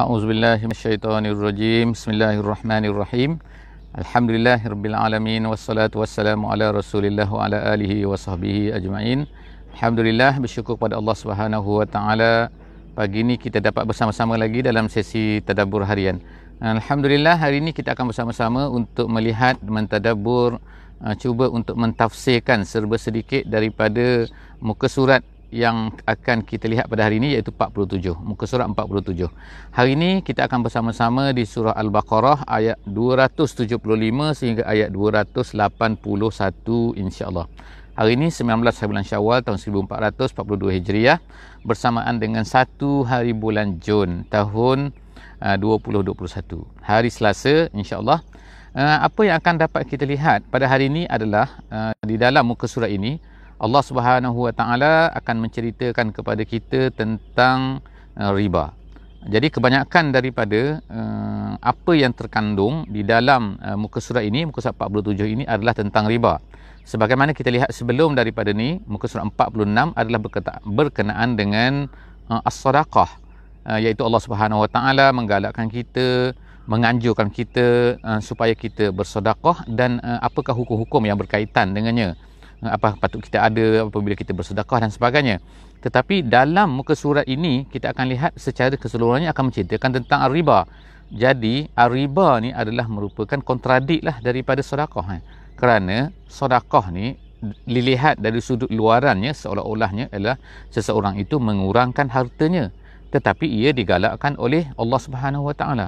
A'udzubillahiminasyaitonirrajim. Bismillahirrahmanirrahim. Alhamdulillahirabbil wassalatu wassalamu ala Rasulillah wa ala alihi wa sahbihi ajma'in. Alhamdulillah bersyukur pada Allah Subhanahu wa taala pagi ini kita dapat bersama-sama lagi dalam sesi tadabbur harian. Alhamdulillah hari ini kita akan bersama-sama untuk melihat mentadabbur uh, cuba untuk mentafsirkan serba sedikit daripada muka surat yang akan kita lihat pada hari ini iaitu 47 muka surat 47 hari ini kita akan bersama-sama di surah Al-Baqarah ayat 275 sehingga ayat 281 insya-Allah. Hari ini 19 bulan Syawal tahun 1442 Hijriah bersamaan dengan satu hari bulan Jun tahun uh, 2021 hari Selasa insya-Allah. Uh, apa yang akan dapat kita lihat pada hari ini adalah uh, di dalam muka surat ini Allah Subhanahu Wa Taala akan menceritakan kepada kita tentang uh, riba. Jadi kebanyakan daripada uh, apa yang terkandung di dalam uh, muka surat ini, muka surat 47 ini adalah tentang riba. Sebagaimana kita lihat sebelum daripada ni, muka surat 46 adalah berkenaan dengan uh, as-sadaqah. Uh, iaitu Allah Subhanahu Wa Taala menggalakkan kita menganjurkan kita uh, supaya kita bersedekah dan uh, apakah hukum-hukum yang berkaitan dengannya apa patut kita ada apabila kita bersedekah dan sebagainya. Tetapi dalam muka surat ini kita akan lihat secara keseluruhannya akan menceritakan tentang riba. Jadi riba ni adalah merupakan kontradik lah daripada sedekah. Eh. Kerana sedekah ni dilihat dari sudut luarannya seolah-olahnya adalah seseorang itu mengurangkan hartanya tetapi ia digalakkan oleh Allah Subhanahu Wa Taala.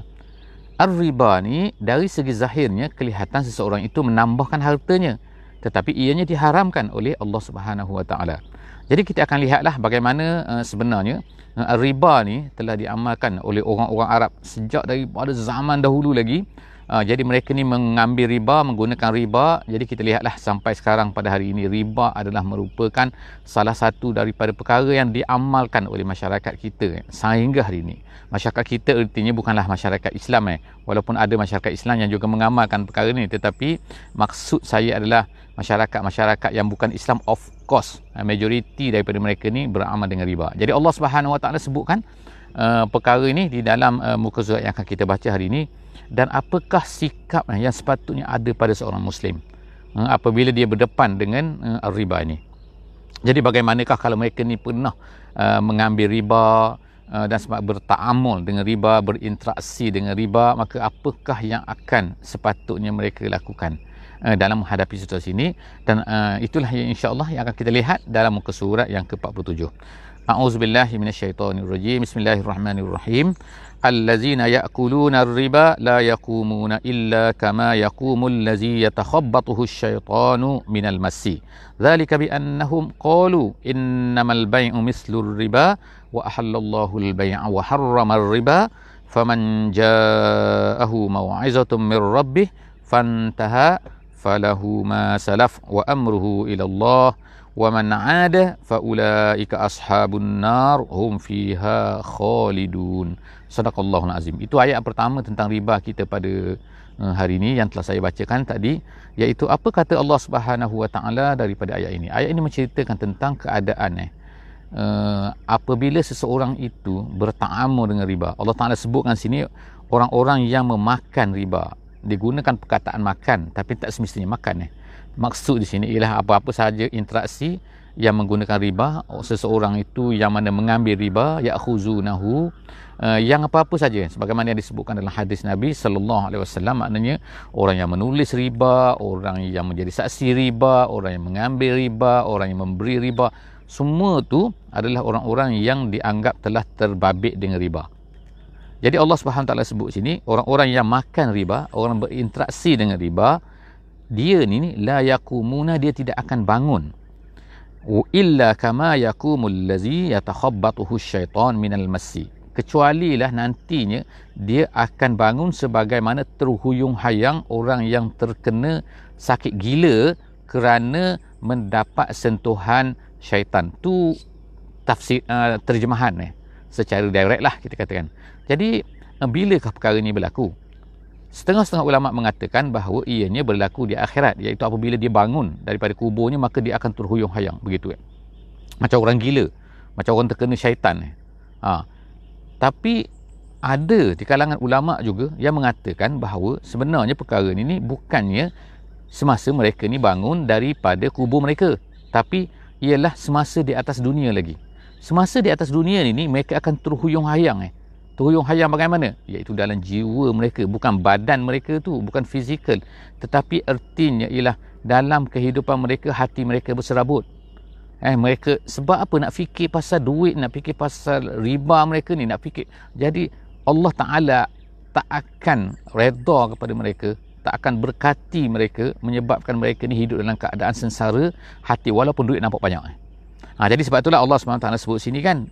Ar-riba ni dari segi zahirnya kelihatan seseorang itu menambahkan hartanya tetapi ianya diharamkan oleh Allah Subhanahu Wa Taala. Jadi kita akan lihatlah bagaimana uh, sebenarnya uh, riba ni telah diamalkan oleh orang-orang Arab sejak daripada zaman dahulu lagi. Uh, jadi mereka ni mengambil riba, menggunakan riba. Jadi kita lihatlah sampai sekarang pada hari ini riba adalah merupakan salah satu daripada perkara yang diamalkan oleh masyarakat kita sehingga hari ini. Masyarakat kita artinya bukanlah masyarakat Islam eh. Walaupun ada masyarakat Islam yang juga mengamalkan perkara ini tetapi maksud saya adalah masyarakat-masyarakat yang bukan Islam of course uh, majoriti daripada mereka ni beramal dengan riba. Jadi Allah Subhanahu Wa Taala sebutkan uh, perkara ini di dalam uh, muka surat yang akan kita baca hari ini dan apakah sikap yang sepatutnya ada pada seorang muslim uh, apabila dia berdepan dengan uh, riba ini. Jadi bagaimanakah kalau mereka ni pernah uh, mengambil riba dan sebab bertaamul dengan riba, berinteraksi dengan riba, maka apakah yang akan sepatutnya mereka lakukan? Uh, dalam menghadapi situasi ini dan uh, itulah yang insyaallah yang akan kita lihat dalam muka surat yang ke-47. A'udzubillahi minasyaitonirrajim. Bismillahirrahmanirrahim. Allazina ya'kuluna ar-riba la yaqumuna illa kama yaqumul ladzi yatakhabbathu asy-syaitanu minal massi. Dzalika bi annahum qalu innamal bay'u mislu ar-riba wa ahallallahu al-bay'a wa harrama ar-riba faman ja'ahu maw'izatun min rabbih fantaha salaf wa amruhu ila Allah wa man 'ada fa ulaika ashabun nar hum fiha khalidun. Sadaqallahu azim. Itu ayat pertama tentang riba kita pada uh, hari ini yang telah saya bacakan tadi iaitu apa kata Allah Subhanahu wa taala daripada ayat ini? Ayat ini menceritakan tentang keadaan eh. Uh, apabila seseorang itu bertaamul dengan riba Allah taala sebutkan sini orang-orang yang memakan riba digunakan perkataan makan tapi tak semestinya makan eh. Maksud di sini ialah apa-apa sahaja interaksi yang menggunakan riba seseorang itu yang mana mengambil riba ya'khuzunahu uh, yang apa-apa saja sebagaimana yang disebutkan dalam hadis Nabi sallallahu alaihi wasallam maknanya orang yang menulis riba, orang yang menjadi saksi riba, orang yang mengambil riba, orang yang memberi riba semua tu adalah orang-orang yang dianggap telah terbabit dengan riba. Jadi Allah Subhanahu taala sebut sini orang-orang yang makan riba, orang berinteraksi dengan riba, dia ni ni la yaqumuna dia tidak akan bangun. Illa kama yaqumul ladzi yatakhabbathu syaitan minal massi. Kecuali lah nantinya dia akan bangun sebagaimana terhuyung hayang orang yang terkena sakit gila kerana mendapat sentuhan syaitan. Tu tafsir uh, terjemahan eh secara direct lah kita katakan. Jadi eh, bilakah perkara ini berlaku? Setengah-setengah ulama mengatakan bahawa ianya berlaku di akhirat iaitu apabila dia bangun daripada kuburnya maka dia akan terhuyung hayang begitu kan. Macam orang gila, macam orang terkena syaitan. Ha. Tapi ada di kalangan ulama juga yang mengatakan bahawa sebenarnya perkara ini ni bukannya semasa mereka ni bangun daripada kubur mereka tapi ialah semasa di atas dunia lagi semasa di atas dunia ini mereka akan terhuyung hayang eh. Terhuyung hayang bagaimana? Iaitu dalam jiwa mereka bukan badan mereka tu bukan fizikal. Tetapi ertinya ialah dalam kehidupan mereka hati mereka berserabut. Eh mereka sebab apa nak fikir pasal duit nak fikir pasal riba mereka ni nak fikir. Jadi Allah Ta'ala tak akan reda kepada mereka tak akan berkati mereka menyebabkan mereka ni hidup dalam keadaan sengsara hati walaupun duit nampak banyak ha, jadi sebab itulah Allah SWT sebut sini kan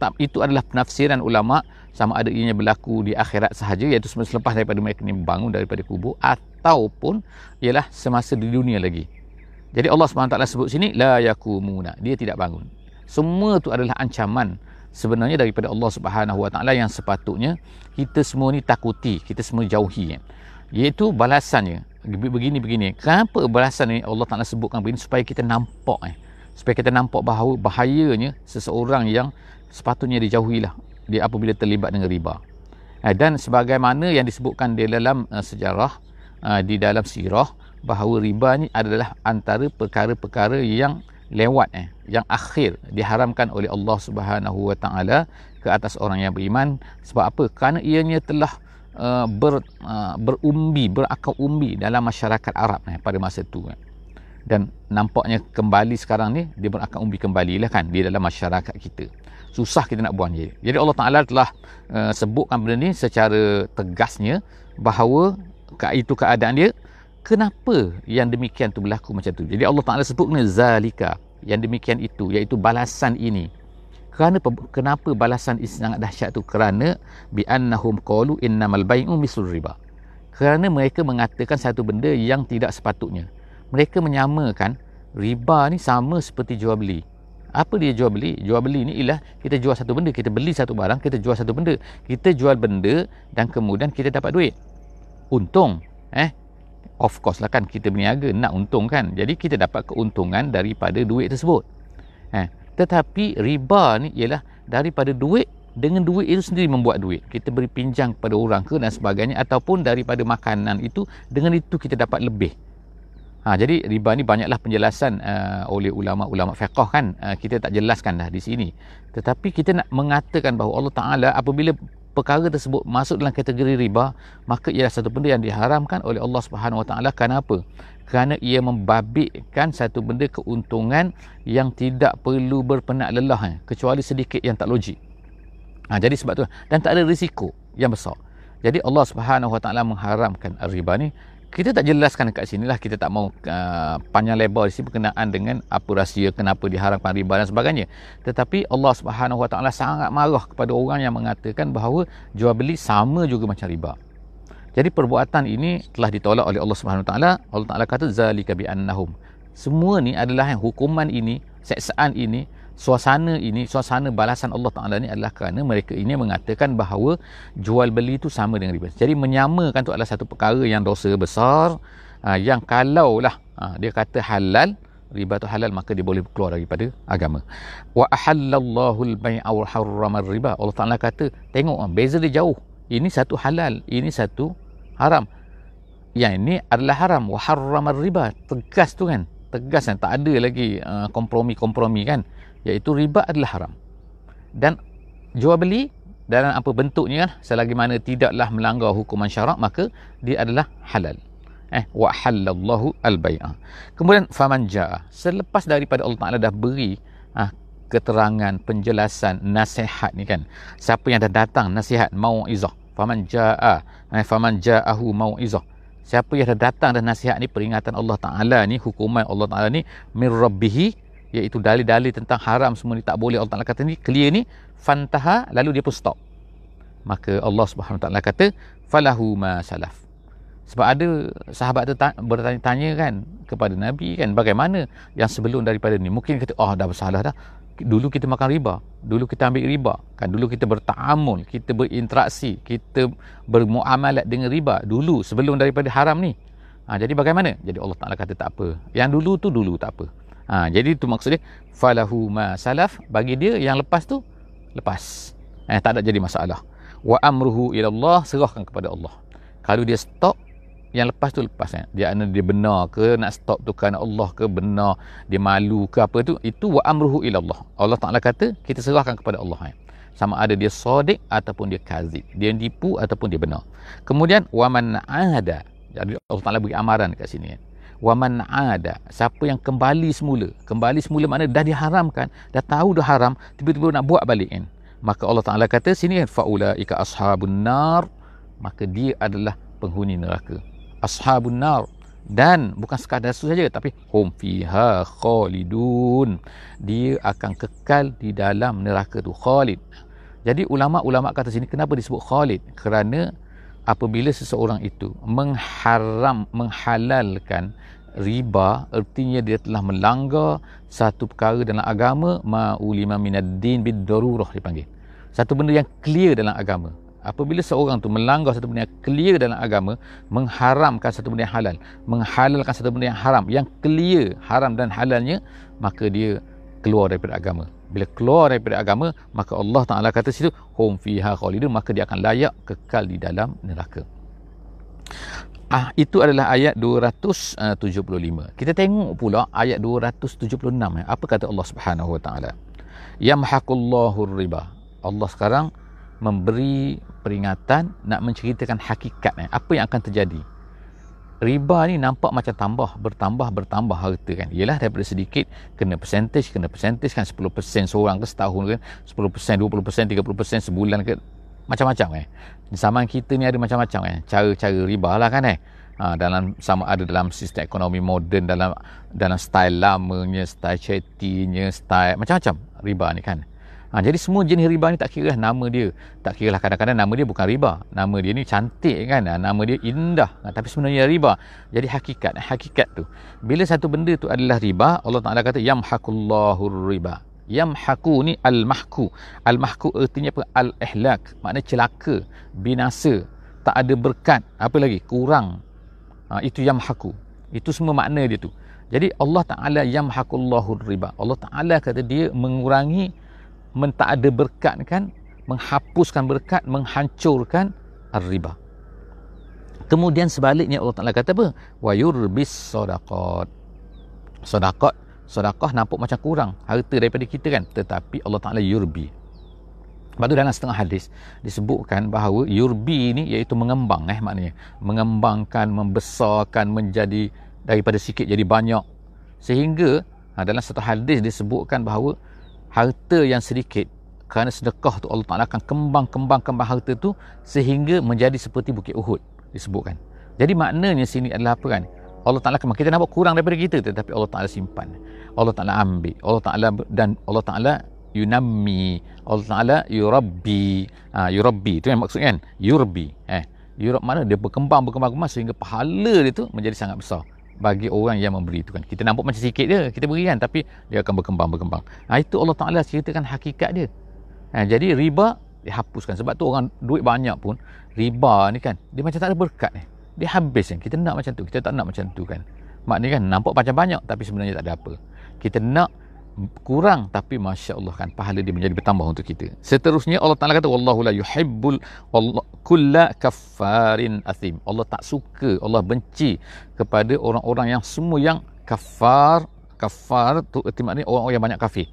tak, itu adalah penafsiran ulama sama ada ianya berlaku di akhirat sahaja iaitu selepas daripada mereka ni bangun daripada kubur ataupun ialah semasa di dunia lagi jadi Allah SWT sebut sini la yakumuna dia tidak bangun semua itu adalah ancaman sebenarnya daripada Allah Subhanahu Wa Taala yang sepatutnya kita semua ni takuti, kita semua jauhi. Iaitu balasannya. Begini begini. Kenapa balasan ni Allah Taala sebutkan begini supaya kita nampak eh. Supaya kita nampak bahawa bahayanya seseorang yang sepatutnya dijauhilah dia apabila terlibat dengan riba. Eh, dan sebagaimana yang disebutkan di dalam uh, sejarah uh, di dalam sirah bahawa riba ni adalah antara perkara-perkara yang lewat eh yang akhir diharamkan oleh Allah Subhanahu Wa Taala ke atas orang yang beriman sebab apa kerana ianya telah uh, ber uh, berumbi berakar umbi dalam masyarakat Arab eh, pada masa itu eh. Dan nampaknya kembali sekarang ni dia berakar umbi kembali lah kan di dalam masyarakat kita. Susah kita nak buang dia jadi Allah Taala telah uh, sebutkan benda ni secara tegasnya bahawa itu keadaan dia kenapa yang demikian tu berlaku macam tu? Jadi Allah Taala sebut zalika yang demikian itu iaitu balasan ini. Kerana kenapa balasan ini sangat dahsyat tu? Kerana bi annahum qalu innamal bai'u mislu riba. Kerana mereka mengatakan satu benda yang tidak sepatutnya mereka menyamakan riba ni sama seperti jual beli apa dia jual beli? Jual beli ni ialah kita jual satu benda, kita beli satu barang, kita jual satu benda. Kita jual benda dan kemudian kita dapat duit. Untung. Eh, of course lah kan kita berniaga nak untung kan jadi kita dapat keuntungan daripada duit tersebut eh, tetapi riba ni ialah daripada duit dengan duit itu sendiri membuat duit kita beri pinjam kepada orang ke dan sebagainya ataupun daripada makanan itu dengan itu kita dapat lebih Ha, jadi riba ni banyaklah penjelasan uh, oleh ulama-ulama fiqh kan. Uh, kita tak jelaskan dah di sini. Tetapi kita nak mengatakan bahawa Allah Taala apabila perkara tersebut masuk dalam kategori riba maka ia satu benda yang diharamkan oleh Allah Subhanahu Wa Taala. Kenapa? Kerana ia membabitkan satu benda keuntungan yang tidak perlu berpenat lelah eh, kecuali sedikit yang tak logik. Ha, jadi sebab tu dan tak ada risiko yang besar. Jadi Allah Subhanahu Wa Taala mengharamkan riba ni kita tak jelaskan kat sini lah. Kita tak mau uh, panjang lebar di sini berkenaan dengan apa rahsia kenapa diharamkan riba dan sebagainya. Tetapi Allah Subhanahu Wa Taala sangat marah kepada orang yang mengatakan bahawa jual beli sama juga macam riba. Jadi perbuatan ini telah ditolak oleh Allah Subhanahu Wa Taala. Allah Taala kata zalika bi annahum. Semua ni adalah yang hukuman ini seksaan ini suasana ini suasana balasan Allah Taala ni adalah kerana mereka ini mengatakan bahawa jual beli itu sama dengan riba. Jadi menyamakan tu adalah satu perkara yang dosa besar uh, yang kalaulah uh, dia kata halal riba tu halal maka dia boleh keluar daripada agama. Wa ahallallahu al-bai'a wa harrama riba Allah Taala kata tengok uh, beza dia jauh. Ini satu halal, ini satu haram. Yang ini adalah haram wa harrama riba. Tegas tu kan. Tegas kan tak ada lagi uh, kompromi-kompromi kan iaitu riba adalah haram. Dan jual beli dalam apa bentuknya selagi mana tidaklah melanggar hukuman syarak maka dia adalah halal. Eh wa halallahu al-bai'a kemudian faman jaa. Selepas daripada Allah Taala dah beri ah, keterangan penjelasan nasihat ni kan. Siapa yang dah datang nasihat mauizah faman jaa. Eh, faman jaahu mauizah siapa yang dah datang dan nasihat ni peringatan Allah Taala ni hukuman Allah Taala ni min rabbihi iaitu dalil-dalil tentang haram semua ni tak boleh Allah Taala kata ni clear ni fantaha lalu dia pun stop. Maka Allah Subhanahu Taala kata falahu ma salaf. Sebab ada sahabat tu bertanya-tanya kan kepada Nabi kan bagaimana yang sebelum daripada ni? Mungkin kata oh dah bersalah dah. Dulu kita makan riba. Dulu kita ambil riba. Kan dulu kita bertaamul kita berinteraksi kita bermuamalat dengan riba dulu sebelum daripada haram ni. Ha, jadi bagaimana? Jadi Allah Taala kata tak apa. Yang dulu tu dulu tak apa Ha, jadi itu maksud dia falahu ma salaf bagi dia yang lepas tu lepas. Eh tak ada jadi masalah. wa amruhu ila Allah serahkan kepada Allah. Kalau dia stop yang lepas tu lepas kan dia ana dia benar ke nak stop tu kerana Allah ke benar dia malu ke apa tu itu wa amruhu ila Allah Allah Taala kata kita serahkan kepada Allah kan sama ada dia sadiq ataupun dia kazib. Dia tipu ataupun dia benar. Kemudian wa man ada jadi Allah Taala beri amaran kat sini kan wa man ada. Siapa yang kembali semula? Kembali semula makna dah diharamkan. Dah tahu dah haram tiba-tiba nak buat balik kan? Maka Allah Taala kata sini kan faula ika ashabun nar. Maka dia adalah penghuni neraka. Ashabun nar. Dan bukan sekadar itu saja tapi hum fiha khalidun. Dia akan kekal di dalam neraka tu khalid. Jadi ulama-ulama kata sini kenapa disebut khalid? Kerana apabila seseorang itu mengharam menghalalkan riba artinya dia telah melanggar satu perkara dalam agama ma'ulima minad din bid darurah dipanggil satu benda yang clear dalam agama. Apabila seorang tu melanggar satu benda yang clear dalam agama mengharamkan satu benda yang halal menghalalkan satu benda yang haram yang clear haram dan halalnya maka dia keluar daripada agama. Bila keluar daripada agama maka Allah Taala kata situ hum fiha khalidun maka dia akan layak kekal di dalam neraka Ah itu adalah ayat 275. Kita tengok pula ayat 276 eh. Apa kata Allah Subhanahu Wa Taala? Yamhaqullahu riba. Allah sekarang memberi peringatan nak menceritakan hakikat eh, apa yang akan terjadi riba ni nampak macam tambah bertambah bertambah harta kan ialah daripada sedikit kena percentage kena percentage kan 10% seorang ke setahun kan 10% 20% 30% sebulan ke macam-macam eh zaman kita ni ada macam-macam eh cara-cara riba lah kan eh ha, dalam sama ada dalam sistem ekonomi moden dalam dalam style lamanya style chatty-nya style macam-macam riba ni kan Ha, jadi semua jenis riba ni tak kira lah nama dia. Tak kira lah kadang-kadang nama dia bukan riba. Nama dia ni cantik kan. Ha, nama dia indah. Ha, tapi sebenarnya riba. Jadi hakikat. Hakikat tu. Bila satu benda tu adalah riba, Allah Ta'ala kata, Yamhakullahu riba. Yamhaku ni al-mahku. Al-mahku artinya apa? Al-ihlak. Maknanya celaka. Binasa. Tak ada berkat. Apa lagi? Kurang. Ha, itu yamhaku. Itu semua makna dia tu. Jadi Allah Ta'ala yamhakullahu riba. Allah Ta'ala kata dia mengurangi mentak ada berkat kan menghapuskan berkat menghancurkan riba kemudian sebaliknya Allah Taala kata apa wa yurbis sadaqat sadaqat sedekah nampak macam kurang harta daripada kita kan tetapi Allah Taala yurbi sebab tu dalam setengah hadis disebutkan bahawa yurbi ni iaitu mengembang eh maknanya mengembangkan membesarkan menjadi daripada sikit jadi banyak sehingga ha, dalam satu hadis disebutkan bahawa harta yang sedikit kerana sedekah tu Allah Ta'ala akan kembang-kembang-kembang harta tu sehingga menjadi seperti Bukit Uhud disebutkan. Jadi maknanya sini adalah apa kan? Allah Ta'ala. Kita nampak kurang daripada kita tetapi Allah Ta'ala simpan. Allah Ta'ala ambil. Allah Ta'ala dan Allah Ta'ala yunammi. Allah Ta'ala yurabbi. Ha, yurabbi. Itu yang maksudnya kan? Yurbi. Eh, yurab mana? Dia berkembang, berkembang, berkembang sehingga pahala dia tu menjadi sangat besar bagi orang yang memberi itu kan. Kita nampak macam sikit dia, kita beri kan tapi dia akan berkembang berkembang. Ha, itu Allah Taala ceritakan hakikat dia. Ha, jadi riba dihapuskan sebab tu orang duit banyak pun riba ni kan dia macam tak ada berkat ni. Dia habis kan. Kita nak macam tu, kita tak nak macam tu kan. Maknanya kan nampak macam banyak tapi sebenarnya tak ada apa. Kita nak kurang tapi masya-Allah kan pahala dia menjadi bertambah untuk kita. Seterusnya Allah Taala kata wallahu la yuhibbul Allah kulla kaffarin athim. Allah tak suka, Allah benci kepada orang-orang yang semua yang kafar, kafar tu erti maknanya orang-orang yang banyak kafir.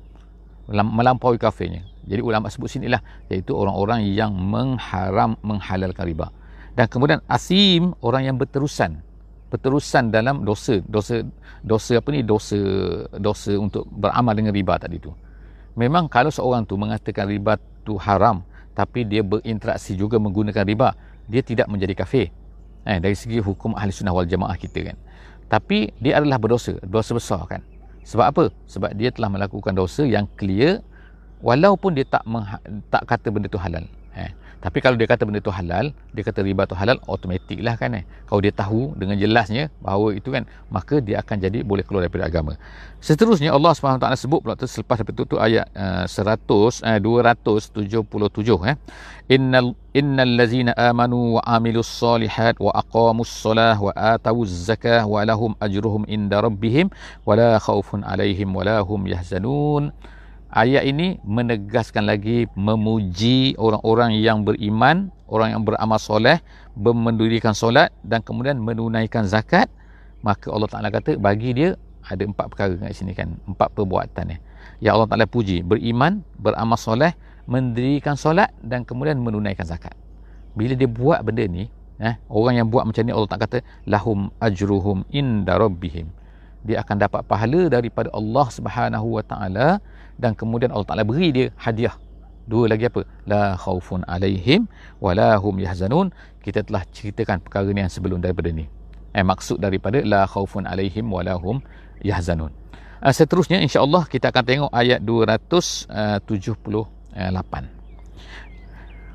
Melampaui kafirnya. Jadi ulama sebut sinilah iaitu orang-orang yang mengharam menghalalkan riba. Dan kemudian asim orang yang berterusan. Berterusan dalam dosa dosa dosa apa ni? Dosa dosa untuk beramal dengan riba tadi tu. Memang kalau seorang tu mengatakan riba tu haram tapi dia berinteraksi juga menggunakan riba dia tidak menjadi kafir. Eh, dari segi hukum ahli sunnah wal jamaah kita kan. Tapi dia adalah berdosa dosa besar kan. Sebab apa? Sebab dia telah melakukan dosa yang clear walaupun dia tak tak kata benda tu halal. Eh tapi kalau dia kata benda tu halal, dia kata riba tu halal, automatik lah kan eh. Kalau dia tahu dengan jelasnya bahawa itu kan, maka dia akan jadi boleh keluar daripada agama. Seterusnya Allah SWT sebut pula tu selepas daripada tu, tu ayat uh, 100, uh, 277 eh. Innal, lazina amanu wa amilus salihat wa aqamus salah wa atawuz zakah wa lahum ajruhum inda rabbihim wa la khawfun alaihim wa lahum yahzanun ayat ini menegaskan lagi memuji orang-orang yang beriman, orang yang beramal soleh, mendirikan solat dan kemudian menunaikan zakat, maka Allah Taala kata bagi dia ada empat perkara kat sini kan, empat perbuatan ya. Ya Allah Taala puji, beriman, beramal soleh, mendirikan solat dan kemudian menunaikan zakat. Bila dia buat benda ni, eh, orang yang buat macam ni Allah tak kata lahum ajruhum inda rabbihim dia akan dapat pahala daripada Allah Subhanahu wa taala dan kemudian Allah Taala beri dia hadiah. Dua lagi apa? La khaufun alaihim wala hum yahzanun. Kita telah ceritakan perkara ni yang sebelum daripada ni. Eh maksud daripada la khaufun alaihim wala hum yahzanun. Uh, seterusnya insyaallah kita akan tengok ayat 278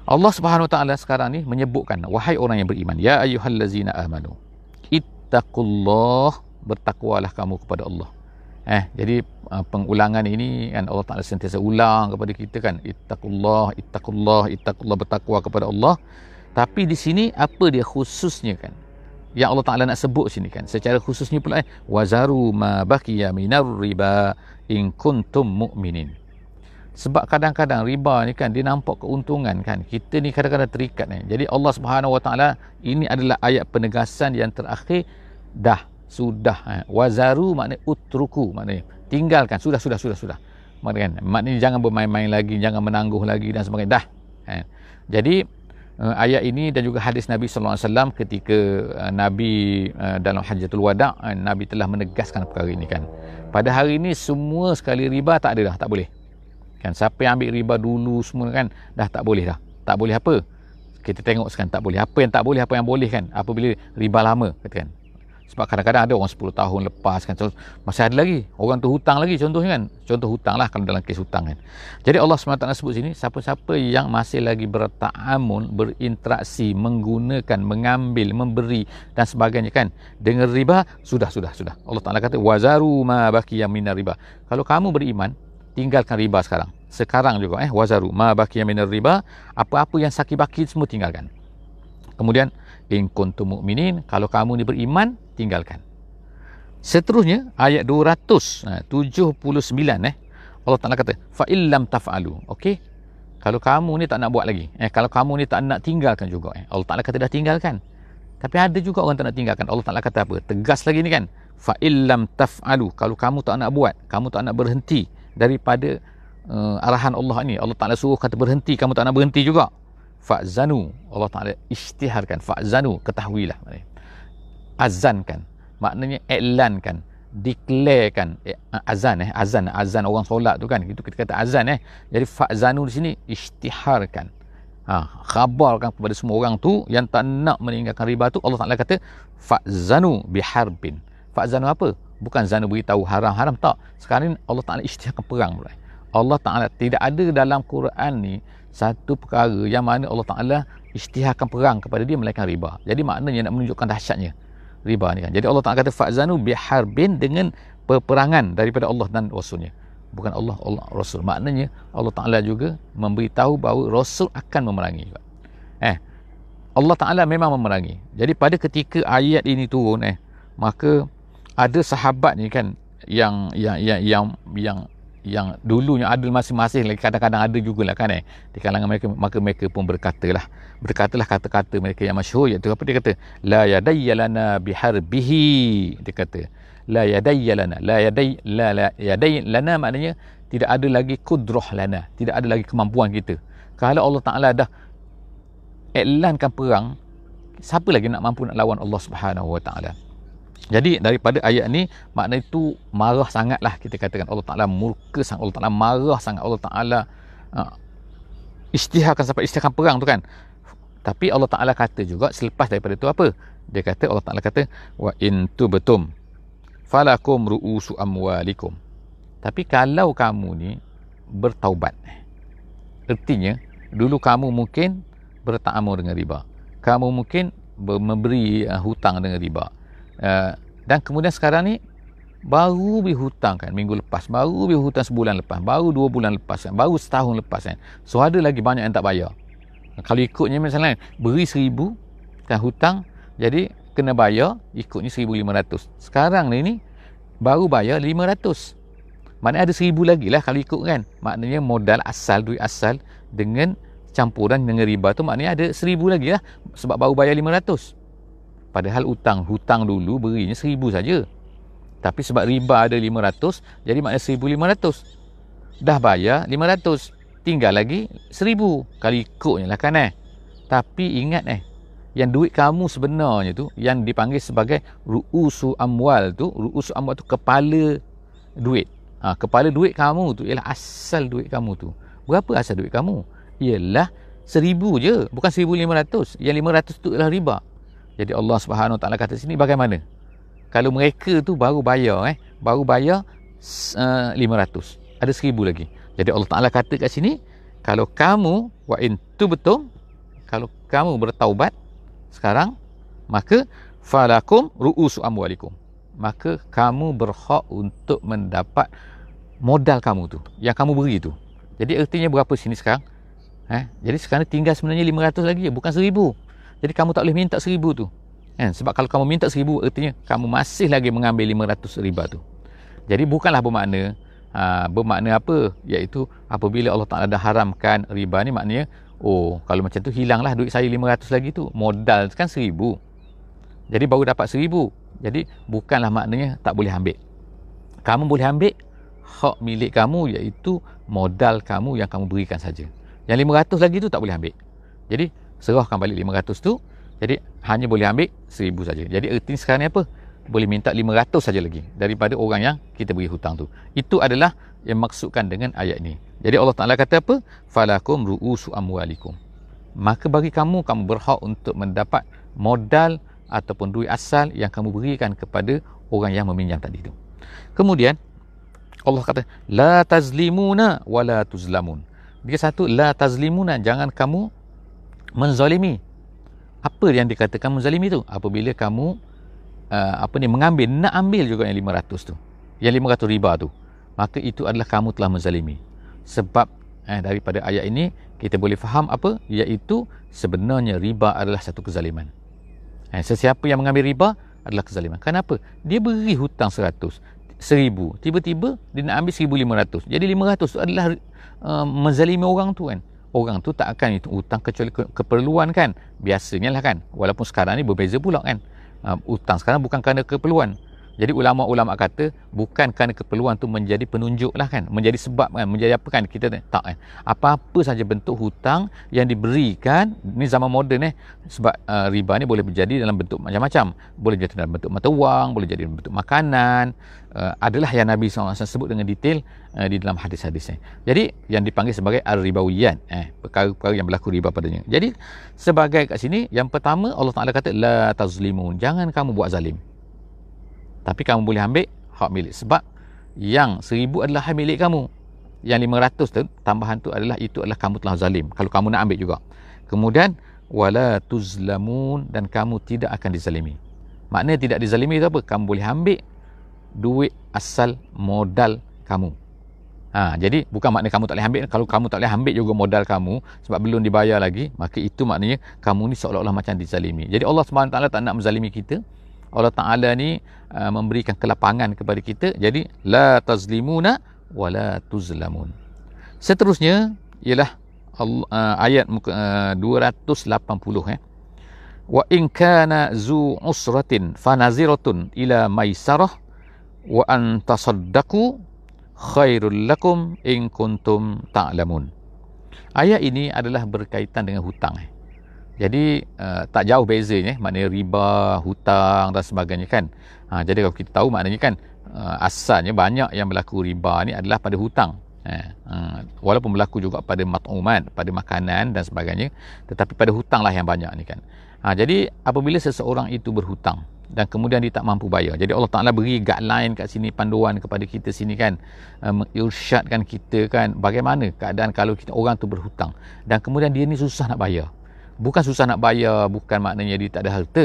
Allah Subhanahu wa taala sekarang ni menyebutkan wahai orang yang beriman ya ayyuhallazina amanu ittaqullah bertakwalah kamu kepada Allah Eh, jadi uh, pengulangan ini kan Allah Taala sentiasa ulang kepada kita kan ittaqullah ittaqullah ittaqullah bertakwa kepada Allah. Tapi di sini apa dia khususnya kan? Yang Allah Taala nak sebut sini kan. Secara khususnya pula eh wazaru ma baqiya minar riba in kuntum mu'minin. Sebab kadang-kadang riba ni kan dia nampak keuntungan kan. Kita ni kadang-kadang terikat ni. Jadi Allah Subhanahu Wa Taala ini adalah ayat penegasan yang terakhir dah sudah eh. wazaru maknanya utruku maknanya. Tinggalkan. Sudah sudah sudah sudah. Maknanya, maknanya jangan bermain-main lagi jangan menangguh lagi dan sebagainya. Dah. Eh. jadi uh, ayat ini dan juga hadis Nabi sallallahu alaihi wasallam ketika uh, Nabi uh, dalam hajatul wada uh, Nabi telah menegaskan perkara ini kan. Pada hari ini semua sekali riba tak ada dah tak boleh. Kan siapa yang ambil riba dulu semua kan dah tak boleh dah. Tak boleh apa? Kita tengok sekarang tak boleh. Apa yang tak boleh apa yang boleh kan? Apabila riba lama katakan sebab kadang-kadang ada orang 10 tahun lepas kan. Masih ada lagi. Orang tu hutang lagi contohnya kan. Contoh hutang lah kalau dalam kes hutang kan. Jadi Allah SWT sebut sini siapa-siapa yang masih lagi berta'amun berinteraksi menggunakan mengambil memberi dan sebagainya kan. Dengan riba sudah sudah sudah. Allah Ta'ala kata wazaru ma baki yang minar riba. Kalau kamu beriman tinggalkan riba sekarang. Sekarang juga eh wazaru ma baki yang minar riba. Apa-apa yang sakit baki semua tinggalkan. Kemudian in kuntum mu'minin kalau kamu ni beriman tinggalkan. Seterusnya ayat 279 eh. Allah Taala kata fa illam taf'alu. Okey? Kalau kamu ni tak nak buat lagi eh kalau kamu ni tak nak tinggalkan juga eh Allah Taala kata dah tinggalkan. Tapi ada juga orang tak nak tinggalkan. Allah Taala kata apa? Tegas lagi ni kan? Fa illam taf'alu. Kalau kamu tak nak buat kamu tak nak berhenti daripada uh, arahan Allah ni Allah Taala suruh kata berhenti kamu tak nak berhenti juga. Fa'zanu. Allah Taala isytiharkan. Fa'zanu ketahuilah azankan. Maknanya iklankan declarekan. Eh, azan eh azan azan orang solat tu kan. Itu kita kata azan eh. Jadi fa'zanu di sini isytiharkan. Ha khabarkan kepada semua orang tu yang tak nak meninggalkan riba tu Allah Taala kata fa'zanu biharbin. Fa'zanu apa? Bukan zanu beritahu haram-haram tak. Sekarang ni Allah Taala isytiharkan perang pula Allah Taala tidak ada dalam Quran ni satu perkara yang mana Allah Taala isytiharkan perang kepada dia melainkan riba. Jadi maknanya nak menunjukkan dahsyatnya riba ni kan. Jadi Allah Taala kata fa'zanu biharbin dengan peperangan daripada Allah dan Rasulnya. Bukan Allah, Allah Rasul. Maknanya Allah Taala juga memberitahu bahawa Rasul akan memerangi juga. Eh, Allah Taala memang memerangi. Jadi pada ketika ayat ini turun eh, maka ada sahabat ni kan yang yang yang yang, yang yang dulunya ada masing-masing lagi kadang-kadang ada juga lah kan eh. Di kalangan mereka maka mereka pun berkatalah. Berkatalah kata-kata mereka yang masyhur iaitu apa dia kata? La yadayyalana biharbihi. Dia kata la yadayyalana la yaday la la yaday lana maknanya tidak ada lagi kudrah lana tidak ada lagi kemampuan kita. Kalau Allah Taala dah iklankan perang siapa lagi nak mampu nak lawan Allah Subhanahu wa taala jadi daripada ayat ni makna itu marah sangatlah kita katakan Allah Taala murka sangat Allah Taala marah sangat Allah Taala uh, isytiharkan sampai isytiharkan perang tu kan. Tapi Allah Taala kata juga selepas daripada itu apa? Dia kata Allah Taala kata wa in tubtum falakum ru'usu amwalikum. Tapi kalau kamu ni bertaubat. Artinya dulu kamu mungkin bertaamur dengan riba. Kamu mungkin memberi uh, hutang dengan riba Uh, dan kemudian sekarang ni baru beri hutang kan minggu lepas baru beri hutang sebulan lepas baru dua bulan lepas kan baru setahun lepas kan so ada lagi banyak yang tak bayar kalau ikutnya misalnya beri seribu kan hutang jadi kena bayar ikutnya seribu lima ratus sekarang ni ni baru bayar lima ratus Maknanya ada seribu lagi lah kalau ikut kan. Maknanya modal asal, duit asal dengan campuran dengan riba tu maknanya ada seribu lagi lah. Sebab baru bayar lima ratus. Padahal hutang, hutang dulu berinya seribu saja. Tapi sebab riba ada lima ratus, jadi maknanya seribu lima ratus. Dah bayar lima ratus. Tinggal lagi seribu. Kalau ikutnya lah kan eh. Tapi ingat eh, yang duit kamu sebenarnya tu, yang dipanggil sebagai ru'usu amwal tu, ru'usu amwal tu kepala duit. Ha, kepala duit kamu tu ialah asal duit kamu tu. Berapa asal duit kamu? Ialah seribu je. Bukan seribu lima ratus. Yang lima ratus tu ialah riba. Jadi Allah Subhanahu Taala kata sini bagaimana? Kalau mereka tu baru bayar eh, baru bayar uh, lima ratus. Ada seribu lagi. Jadi Allah Taala kata kat sini, kalau kamu wa in tu betul, kalau kamu bertaubat sekarang, maka falakum ru'usu amwalikum. Maka kamu berhak untuk mendapat modal kamu tu yang kamu beri tu jadi artinya berapa sini sekarang eh? jadi sekarang tinggal sebenarnya 500 lagi bukan 1000 jadi kamu tak boleh minta 1000 tu. Eh? sebab kalau kamu minta 1000 artinya kamu masih lagi mengambil 500 riba tu. Jadi bukanlah bermakna ha, bermakna apa? Iaitu apabila Allah Ta'ala dah haramkan riba ni maknanya oh kalau macam tu hilanglah duit saya 500 lagi tu. Modal kan 1000 jadi baru dapat 1000 jadi bukanlah maknanya tak boleh ambil. Kamu boleh ambil hak milik kamu iaitu modal kamu yang kamu berikan saja. Yang 500 lagi tu tak boleh ambil. Jadi serahkan balik 500 tu. Jadi hanya boleh ambil 1000 saja. Jadi erti sekarang ni apa? Boleh minta 500 saja lagi daripada orang yang kita beri hutang tu. Itu adalah yang maksudkan dengan ayat ni. Jadi Allah Taala kata apa? Falakum ru'usu amwalikum. Maka bagi kamu kamu berhak untuk mendapat modal ataupun duit asal yang kamu berikan kepada orang yang meminjam tadi tu. Kemudian Allah kata la tazlimuna wa la tuzlamun. Dia satu la tazlimuna jangan kamu menzalimi. Apa yang dikatakan menzalimi tu? Apabila kamu uh, apa ni mengambil nak ambil juga yang 500 tu. Yang 500 riba tu. Maka itu adalah kamu telah menzalimi. Sebab eh, daripada ayat ini kita boleh faham apa? Iaitu sebenarnya riba adalah satu kezaliman. Eh, sesiapa yang mengambil riba adalah kezaliman. Kenapa? Dia beri hutang 100 seribu tiba-tiba dia nak ambil seribu lima ratus jadi lima ratus tu adalah uh, menzalimi orang tu kan orang tu tak akan hutang kecuali ke- keperluan kan. Biasanya lah kan. Walaupun sekarang ni berbeza pula kan. Uh, hutang sekarang bukan kerana keperluan jadi ulama-ulama kata bukan kerana keperluan tu menjadi penunjuk lah kan. Menjadi sebab kan. Menjadi apa kan. Kita tak kan. Apa-apa saja bentuk hutang yang diberikan. Ni zaman moden eh. Sebab uh, riba ni boleh menjadi dalam bentuk macam-macam. Boleh jadi dalam bentuk mata wang. Boleh jadi dalam bentuk makanan. Uh, adalah yang Nabi SAW sebut dengan detail uh, di dalam hadis-hadisnya. Jadi yang dipanggil sebagai al-ribawiyan. Eh, perkara-perkara yang berlaku riba padanya. Jadi sebagai kat sini. Yang pertama Allah Ta'ala kata. La tazlimun. Jangan kamu buat zalim. Tapi kamu boleh ambil hak milik. Sebab yang seribu adalah hak milik kamu. Yang lima ratus tu, tambahan tu adalah itu adalah kamu telah zalim. Kalau kamu nak ambil juga. Kemudian, wala tuzlamun dan kamu tidak akan dizalimi. Maknanya tidak dizalimi itu apa? Kamu boleh ambil duit asal modal kamu. Ha, jadi bukan maknanya kamu tak boleh ambil. Kalau kamu tak boleh ambil juga modal kamu sebab belum dibayar lagi, maka itu maknanya kamu ni seolah-olah macam dizalimi. Jadi Allah SWT tak nak menzalimi kita. Allah Ta'ala ni uh, memberikan kelapangan kepada kita. Jadi, la tazlimuna wa la tuzlamun. Seterusnya, ialah Allah, uh, ayat uh, 280. Eh. Wa in kana zu usratin fanaziratun ila maisarah wa an tasaddaku khairul lakum in kuntum ta'lamun. Ayat ini adalah berkaitan dengan hutang. Eh. Jadi uh, tak jauh bezanya maknanya riba, hutang dan sebagainya kan. Ha, jadi kalau kita tahu maknanya kan uh, asalnya banyak yang berlaku riba ni adalah pada hutang. Ha, uh, walaupun berlaku juga pada mat'umat, pada makanan dan sebagainya, tetapi pada hutang lah yang banyak ni kan. Ha, jadi apabila seseorang itu berhutang dan kemudian dia tak mampu bayar. Jadi Allah Taala beri guideline kat sini panduan kepada kita sini kan mengirsyadkan kita kan bagaimana keadaan kalau kita orang tu berhutang dan kemudian dia ni susah nak bayar bukan susah nak bayar bukan maknanya dia tak ada harta.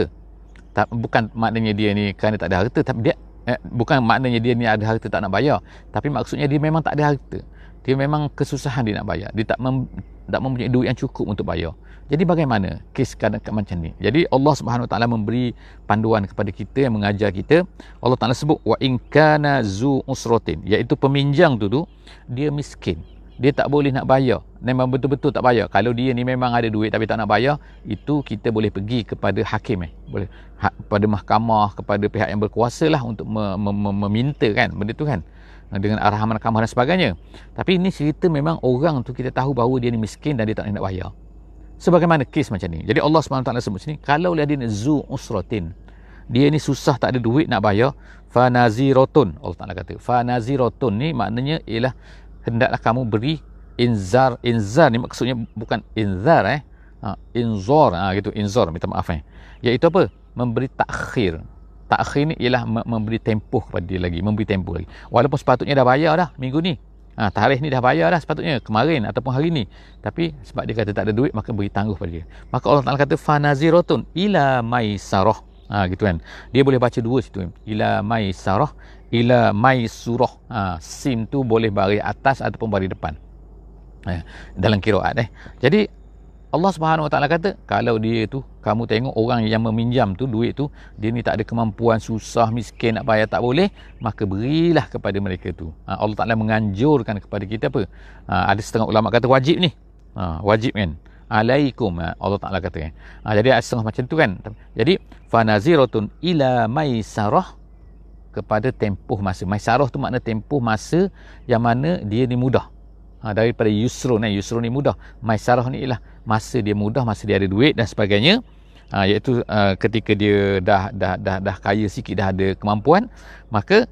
Tak, bukan maknanya dia ni kerana tak ada harta tapi dia eh, bukan maknanya dia ni ada harta tak nak bayar. Tapi maksudnya dia memang tak ada harta. Dia memang kesusahan dia nak bayar. Dia tak mem, tak mempunyai duit yang cukup untuk bayar. Jadi bagaimana kes keadaan macam ni? Jadi Allah Subhanahu Wa Taala memberi panduan kepada kita yang mengajar kita. Allah Taala sebut wa in kana zu usratin iaitu peminjam tu tu dia miskin dia tak boleh nak bayar. Memang betul-betul tak bayar. Kalau dia ni memang ada duit tapi tak nak bayar itu kita boleh pergi kepada hakim eh. Boleh ha, pada mahkamah kepada pihak yang berkuasa lah untuk me, me, me, meminta kan benda tu kan. Dengan arahan mahkamah dan sebagainya. Tapi ini cerita memang orang tu kita tahu bahawa dia ni miskin dan dia tak nak bayar. Sebagaimana kes macam ni. Jadi Allah SWT sebut sini kalau dia ni zu usratin dia ni susah tak ada duit nak bayar fanazirotun. Allah Taala kata fanazirotun ni maknanya ialah hendaklah kamu beri inzar. Inzar ni maksudnya bukan inzar eh. Ha, inzor. Ha, gitu. Inzor minta maaf eh. Iaitu apa? Memberi takhir. Takhir ni ialah memberi tempoh kepada dia lagi. Memberi tempoh lagi. Walaupun sepatutnya dah bayar dah minggu ni. Ha, tarikh ni dah bayar dah sepatutnya kemarin ataupun hari ni. Tapi sebab dia kata tak ada duit maka beri tangguh pada dia. Maka Allah Taala kata fanaziratun ila maisarah. Ha, gitu kan. Dia boleh baca dua situ. Ila maisarah ila maisurah ha, sim tu boleh baris atas ataupun baris depan. Ha, dalam kiraat eh. Jadi Allah Subhanahu Wa Taala kata kalau dia tu kamu tengok orang yang meminjam tu duit tu dia ni tak ada kemampuan susah miskin nak bayar tak boleh maka berilah kepada mereka tu. Ha, Allah Taala menganjurkan kepada kita apa? Ha, ada setengah ulama kata wajib ni. Ha, wajib kan? Alaikum ha, Allah Taala kata kan? Ha, jadi setengah macam tu kan? Jadi fanaziratun ila maisarah kepada tempoh masa. Maisarah tu makna tempoh masa yang mana dia ni mudah. Ha, daripada yusrun eh. yusrun ni mudah. Maisarah ni ialah masa dia mudah masa dia ada duit dan sebagainya. Ha, iaitu uh, ketika dia dah, dah dah dah kaya sikit dah ada kemampuan maka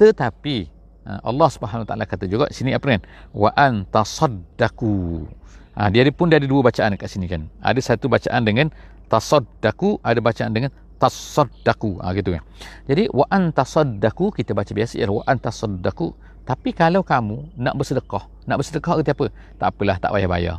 tetapi uh, Allah Subhanahu taala kata juga sini apa kan? Wa antasaddaku. Ha, dia pun dia ada dua bacaan kat sini kan? Ada satu bacaan dengan tasaddaku ada bacaan dengan tasaddaku ha, gitu kan jadi wa antasaddaku kita baca biasa ialah wa antasaddaku tapi kalau kamu nak bersedekah, nak bersedekah kerti apa? Tak apalah, tak payah bayar.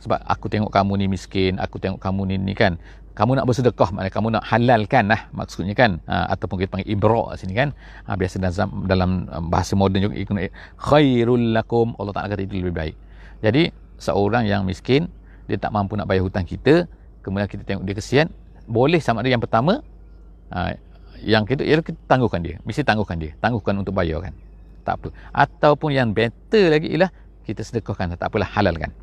Sebab aku tengok kamu ni miskin, aku tengok kamu ni ni kan. Kamu nak bersedekah, maknanya kamu nak halalkan lah maksudnya kan. Ha, ataupun kita panggil ibra' sini kan. Ha, biasa dalam, dalam um, bahasa moden juga, ikut khairul lakum. Allah Ta'ala kata itu lebih baik. Jadi, seorang yang miskin, dia tak mampu nak bayar hutang kita, kemudian kita tengok dia kesian, boleh sama ada yang pertama, ha, yang kita, ya kita tangguhkan dia. Mesti tangguhkan dia. Tangguhkan untuk bayar kan? Tak apa ataupun yang better lagi ialah kita sedekahkan. Tak apalah halal kan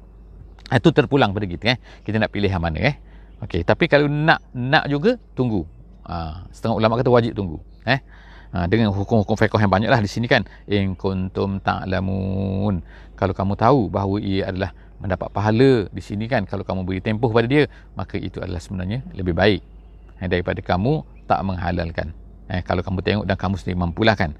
itu terpulang pada kita eh. Kita nak pilih yang mana eh. Okey tapi kalau nak nak juga tunggu. Ha, setengah ulama kata wajib tunggu eh. Ha, dengan hukum-hukum fiqh yang banyaklah di sini kan. In kuntum ta'lamun. Kalau kamu tahu bahawa ia adalah mendapat pahala di sini kan. Kalau kamu beri tempoh pada dia maka itu adalah sebenarnya lebih baik. Eh, daripada kamu tak menghalalkan. Eh, kalau kamu tengok dan kamu sendiri mampulah kan.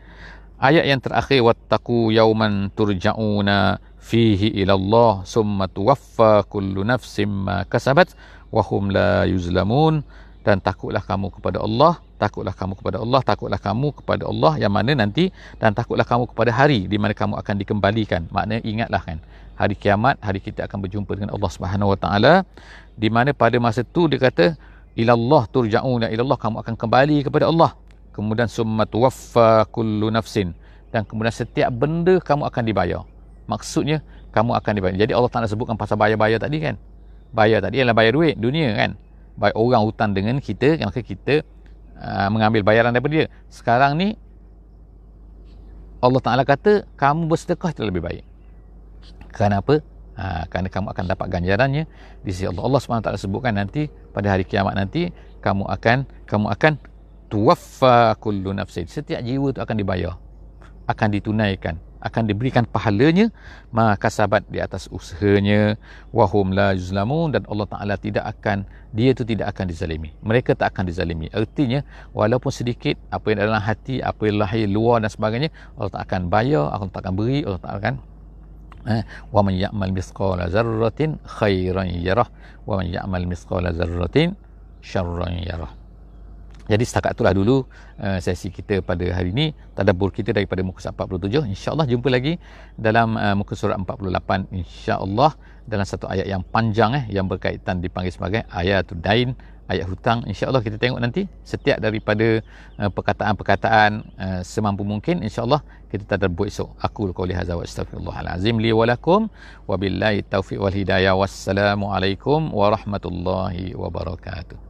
Ayat yang terakhir wattaqu yauman turja'una fihi ila Allah summa tuwaffa kullu nafsin ma kasabat wa hum la yuzlamun. Dan takutlah kamu kepada Allah takutlah kamu kepada Allah takutlah kamu kepada Allah yang mana nanti dan takutlah kamu kepada hari di mana kamu akan dikembalikan. Maknanya ingatlah kan hari kiamat hari kita akan berjumpa dengan Allah Subhanahu wa taala di mana pada masa tu dia kata ila Allah turja'una ila Allah kamu akan kembali kepada Allah. Kemudian summa tuwaffa kullu nafsin. Dan kemudian setiap benda kamu akan dibayar. Maksudnya kamu akan dibayar. Jadi Allah Taala sebutkan pasal bayar-bayar tadi kan? Bayar tadi ialah bayar duit dunia kan? Bayar orang hutang dengan kita maka kita uh, mengambil bayaran daripada dia. Sekarang ni Allah Taala kata kamu bersedekah itu lebih baik kerana apa? Ha, kerana kamu akan dapat ganjarannya. Di sisi Allah. Allah SWT sebutkan nanti pada hari kiamat nanti kamu akan kamu akan tuwaffa kullu nafsin. Setiap jiwa itu akan dibayar akan ditunaikan akan diberikan pahalanya. Maka sahabat di atas usahanya wahum la yuzlamun dan Allah Taala tidak akan dia itu tidak akan dizalimi. Mereka tak akan dizalimi. Artinya walaupun sedikit apa yang dalam hati apa yang lahir luar dan sebagainya Allah tak akan bayar Allah tak akan beri Allah tak akan ya'mal mithqala zarratin khairan yarah wa man ya'mal mithqala zarratin syarran yarah jadi setakat itulah dulu uh, sesi kita pada hari ini. Tadabur kita daripada muka surat 47. InsyaAllah jumpa lagi dalam uh, muka surat 48. InsyaAllah dalam satu ayat yang panjang eh, yang berkaitan dipanggil sebagai ayat dain ayat hutang. Insyaallah kita tengok nanti setiap daripada uh, perkataan-perkataan uh, semampu mungkin insyaallah kita tadabbur esok. Aku qauli hadza wa astaghfirullahalazim li wa lakum wabillahi taufiq wal hidayah. Wassalamu alaikum warahmatullahi wabarakatuh